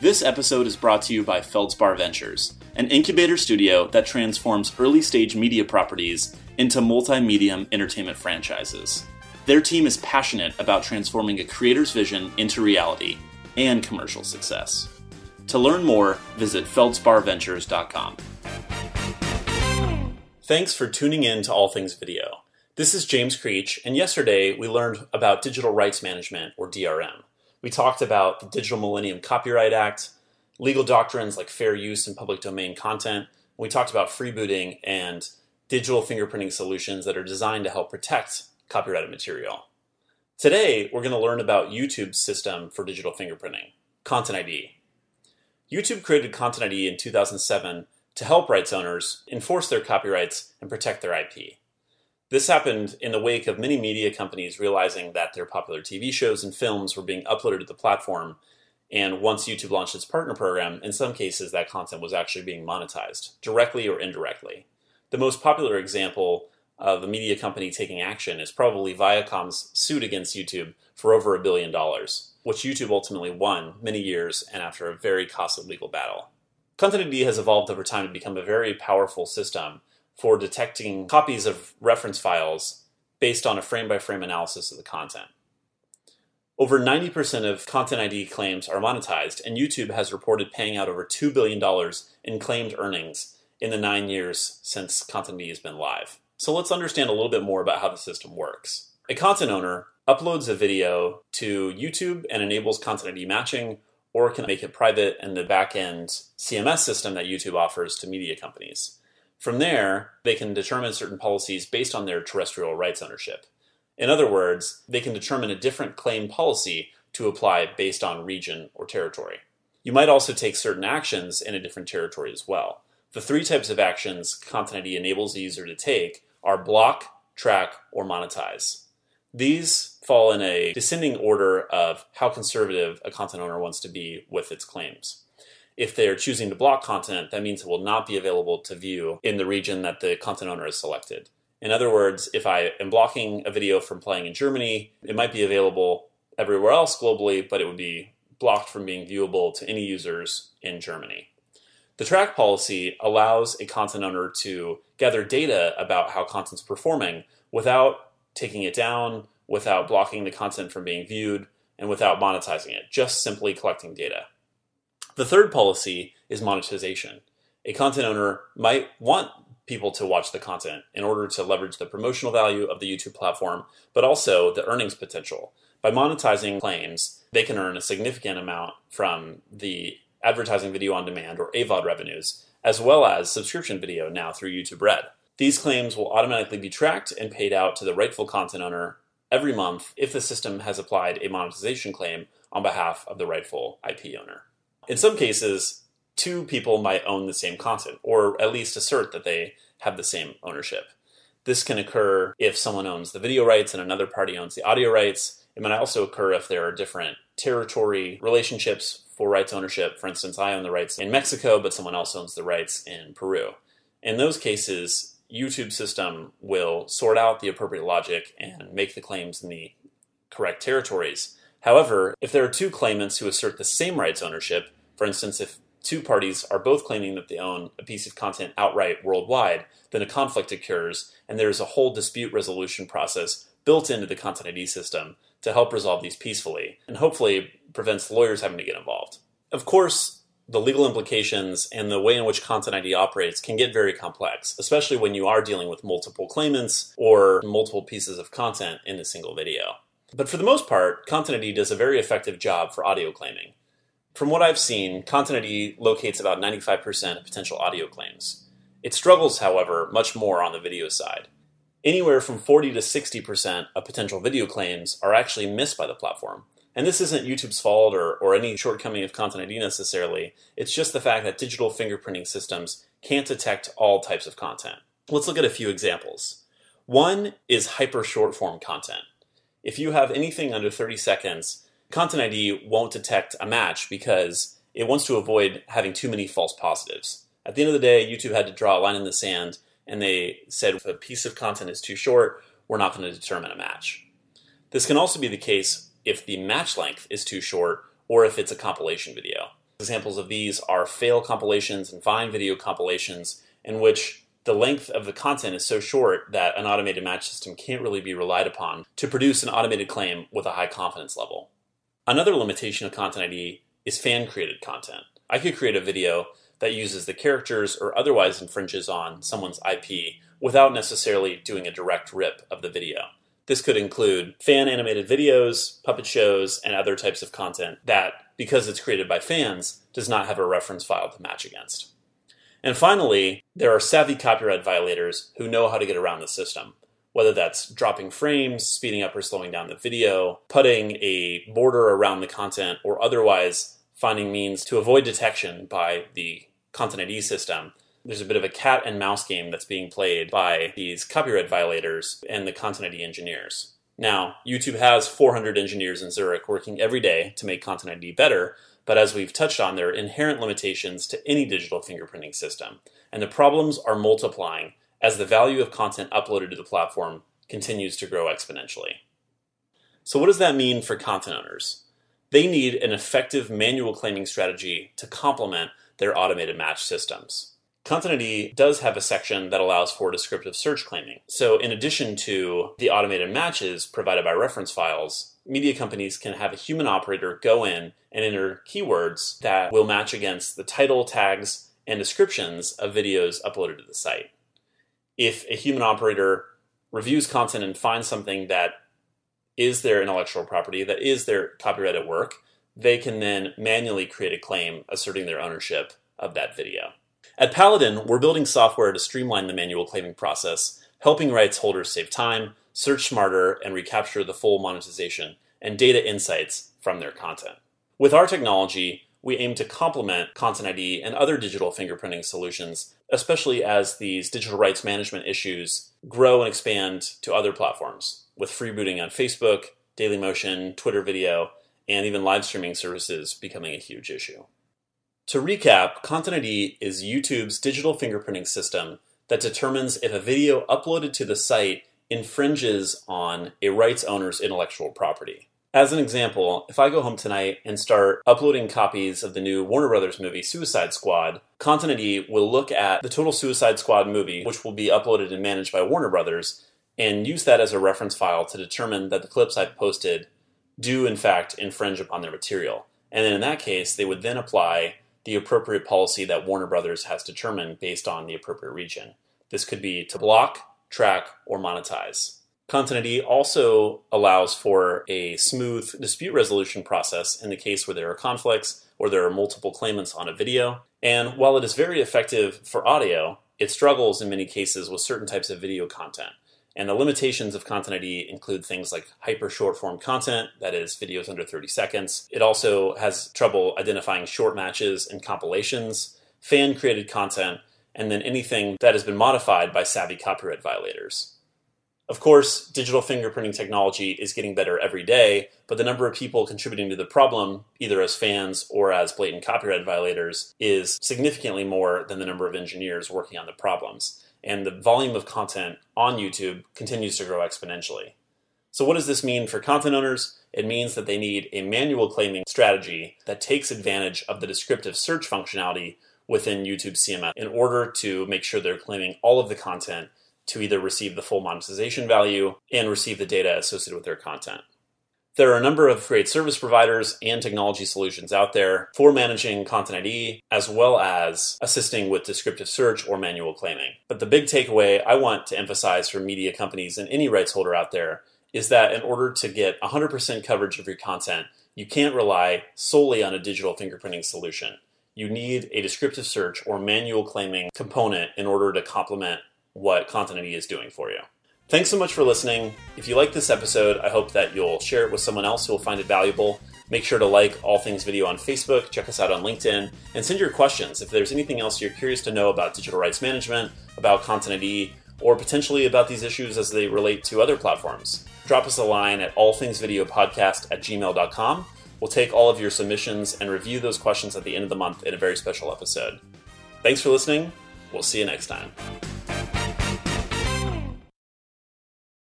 This episode is brought to you by Feldspar Ventures, an incubator studio that transforms early stage media properties into multimedia entertainment franchises. Their team is passionate about transforming a creator's vision into reality and commercial success. To learn more, visit feldsparventures.com. Thanks for tuning in to All Things Video. This is James Creech, and yesterday we learned about digital rights management, or DRM. We talked about the Digital Millennium Copyright Act, legal doctrines like fair use and public domain content. We talked about freebooting and digital fingerprinting solutions that are designed to help protect copyrighted material. Today, we're going to learn about YouTube's system for digital fingerprinting, Content ID. YouTube created Content ID in 2007 to help rights owners enforce their copyrights and protect their IP. This happened in the wake of many media companies realizing that their popular TV shows and films were being uploaded to the platform. And once YouTube launched its partner program, in some cases that content was actually being monetized, directly or indirectly. The most popular example of a media company taking action is probably Viacom's suit against YouTube for over a billion dollars, which YouTube ultimately won many years and after a very costly legal battle. Content ID has evolved over time to become a very powerful system for detecting copies of reference files based on a frame by frame analysis of the content. Over 90% of Content ID claims are monetized, and YouTube has reported paying out over $2 billion in claimed earnings in the nine years since Content ID has been live. So let's understand a little bit more about how the system works. A content owner uploads a video to YouTube and enables content ID matching, or can make it private in the backend CMS system that YouTube offers to media companies. From there, they can determine certain policies based on their terrestrial rights ownership. In other words, they can determine a different claim policy to apply based on region or territory. You might also take certain actions in a different territory as well. The three types of actions Content ID enables the user to take are block, track, or monetize. These fall in a descending order of how conservative a content owner wants to be with its claims. If they are choosing to block content, that means it will not be available to view in the region that the content owner has selected. In other words, if I am blocking a video from playing in Germany, it might be available everywhere else globally, but it would be blocked from being viewable to any users in Germany. The track policy allows a content owner to gather data about how content's performing without taking it down, without blocking the content from being viewed, and without monetizing it, just simply collecting data. The third policy is monetization. A content owner might want people to watch the content in order to leverage the promotional value of the YouTube platform, but also the earnings potential. By monetizing claims, they can earn a significant amount from the advertising video on demand or AVOD revenues, as well as subscription video now through YouTube Red. These claims will automatically be tracked and paid out to the rightful content owner every month if the system has applied a monetization claim on behalf of the rightful IP owner. In some cases, two people might own the same content, or at least assert that they have the same ownership. This can occur if someone owns the video rights and another party owns the audio rights. It might also occur if there are different territory relationships for rights ownership. For instance, I own the rights in Mexico, but someone else owns the rights in Peru. In those cases, YouTube system will sort out the appropriate logic and make the claims in the correct territories. However, if there are two claimants who assert the same rights ownership, for instance, if two parties are both claiming that they own a piece of content outright worldwide, then a conflict occurs and there is a whole dispute resolution process built into the Content ID system to help resolve these peacefully and hopefully prevents lawyers having to get involved. Of course, the legal implications and the way in which Content ID operates can get very complex, especially when you are dealing with multiple claimants or multiple pieces of content in a single video. But for the most part, Content ID does a very effective job for audio claiming. From what I've seen, Content ID locates about 95% of potential audio claims. It struggles, however, much more on the video side anywhere from 40 to 60% of potential video claims are actually missed by the platform. And this isn't YouTube's fault or, or any shortcoming of Content ID necessarily. It's just the fact that digital fingerprinting systems can't detect all types of content. Let's look at a few examples. One is hyper short form content. If you have anything under 30 seconds, Content ID won't detect a match because it wants to avoid having too many false positives. At the end of the day, YouTube had to draw a line in the sand and they said if a piece of content is too short, we're not going to determine a match. This can also be the case if the match length is too short or if it's a compilation video. Examples of these are fail compilations and Vine video compilations, in which the length of the content is so short that an automated match system can't really be relied upon to produce an automated claim with a high confidence level. Another limitation of Content ID is fan created content. I could create a video that uses the characters or otherwise infringes on someone's IP without necessarily doing a direct rip of the video. This could include fan animated videos, puppet shows, and other types of content that, because it's created by fans, does not have a reference file to match against. And finally, there are savvy copyright violators who know how to get around the system, whether that's dropping frames, speeding up or slowing down the video, putting a border around the content, or otherwise finding means to avoid detection by the Content ID system there's a bit of a cat and mouse game that's being played by these copyright violators and the Content ID engineers. Now, YouTube has 400 engineers in Zurich working every day to make Content ID better, but as we've touched on, there are inherent limitations to any digital fingerprinting system, and the problems are multiplying as the value of content uploaded to the platform continues to grow exponentially. So, what does that mean for content owners? They need an effective manual claiming strategy to complement their automated match systems. Content ID does have a section that allows for descriptive search claiming. So, in addition to the automated matches provided by reference files, media companies can have a human operator go in and enter keywords that will match against the title, tags, and descriptions of videos uploaded to the site. If a human operator reviews content and finds something that is their intellectual property, that is their copyrighted work, they can then manually create a claim asserting their ownership of that video. At Paladin, we're building software to streamline the manual claiming process, helping rights holders save time, search smarter, and recapture the full monetization and data insights from their content. With our technology, we aim to complement Content ID and other digital fingerprinting solutions, especially as these digital rights management issues grow and expand to other platforms, with freebooting on Facebook, Dailymotion, Twitter video, and even live streaming services becoming a huge issue. To recap, Content ID is YouTube's digital fingerprinting system that determines if a video uploaded to the site infringes on a rights owner's intellectual property. As an example, if I go home tonight and start uploading copies of the new Warner Brothers movie Suicide Squad, Content ID will look at the total Suicide Squad movie, which will be uploaded and managed by Warner Brothers, and use that as a reference file to determine that the clips I've posted do in fact infringe upon their material. And then in that case, they would then apply the appropriate policy that Warner Brothers has determined based on the appropriate region. This could be to block, track, or monetize. Content ID also allows for a smooth dispute resolution process in the case where there are conflicts or there are multiple claimants on a video. And while it is very effective for audio, it struggles in many cases with certain types of video content. And the limitations of Content ID include things like hyper short form content, that is, videos under 30 seconds. It also has trouble identifying short matches and compilations, fan created content, and then anything that has been modified by savvy copyright violators. Of course, digital fingerprinting technology is getting better every day, but the number of people contributing to the problem, either as fans or as blatant copyright violators, is significantly more than the number of engineers working on the problems and the volume of content on YouTube continues to grow exponentially. So, what does this mean for content owners? It means that they need a manual claiming strategy that takes advantage of the descriptive search functionality within YouTube CMS in order to make sure they're claiming all of the content to either receive the full monetization value and receive the data associated with their content. There are a number of great service providers and technology solutions out there for managing Content ID, as well as assisting with descriptive search or manual claiming. But the big takeaway I want to emphasize for media companies and any rights holder out there is that in order to get 100% coverage of your content, you can't rely solely on a digital fingerprinting solution. You need a descriptive search or manual claiming component in order to complement what Content ID is doing for you. Thanks so much for listening. If you like this episode, I hope that you'll share it with someone else who will find it valuable. Make sure to like All Things Video on Facebook, check us out on LinkedIn, and send your questions. If there's anything else you're curious to know about digital rights management, about Content ID, or potentially about these issues as they relate to other platforms, drop us a line at allthingsvideopodcast at gmail.com. We'll take all of your submissions and review those questions at the end of the month in a very special episode. Thanks for listening. We'll see you next time.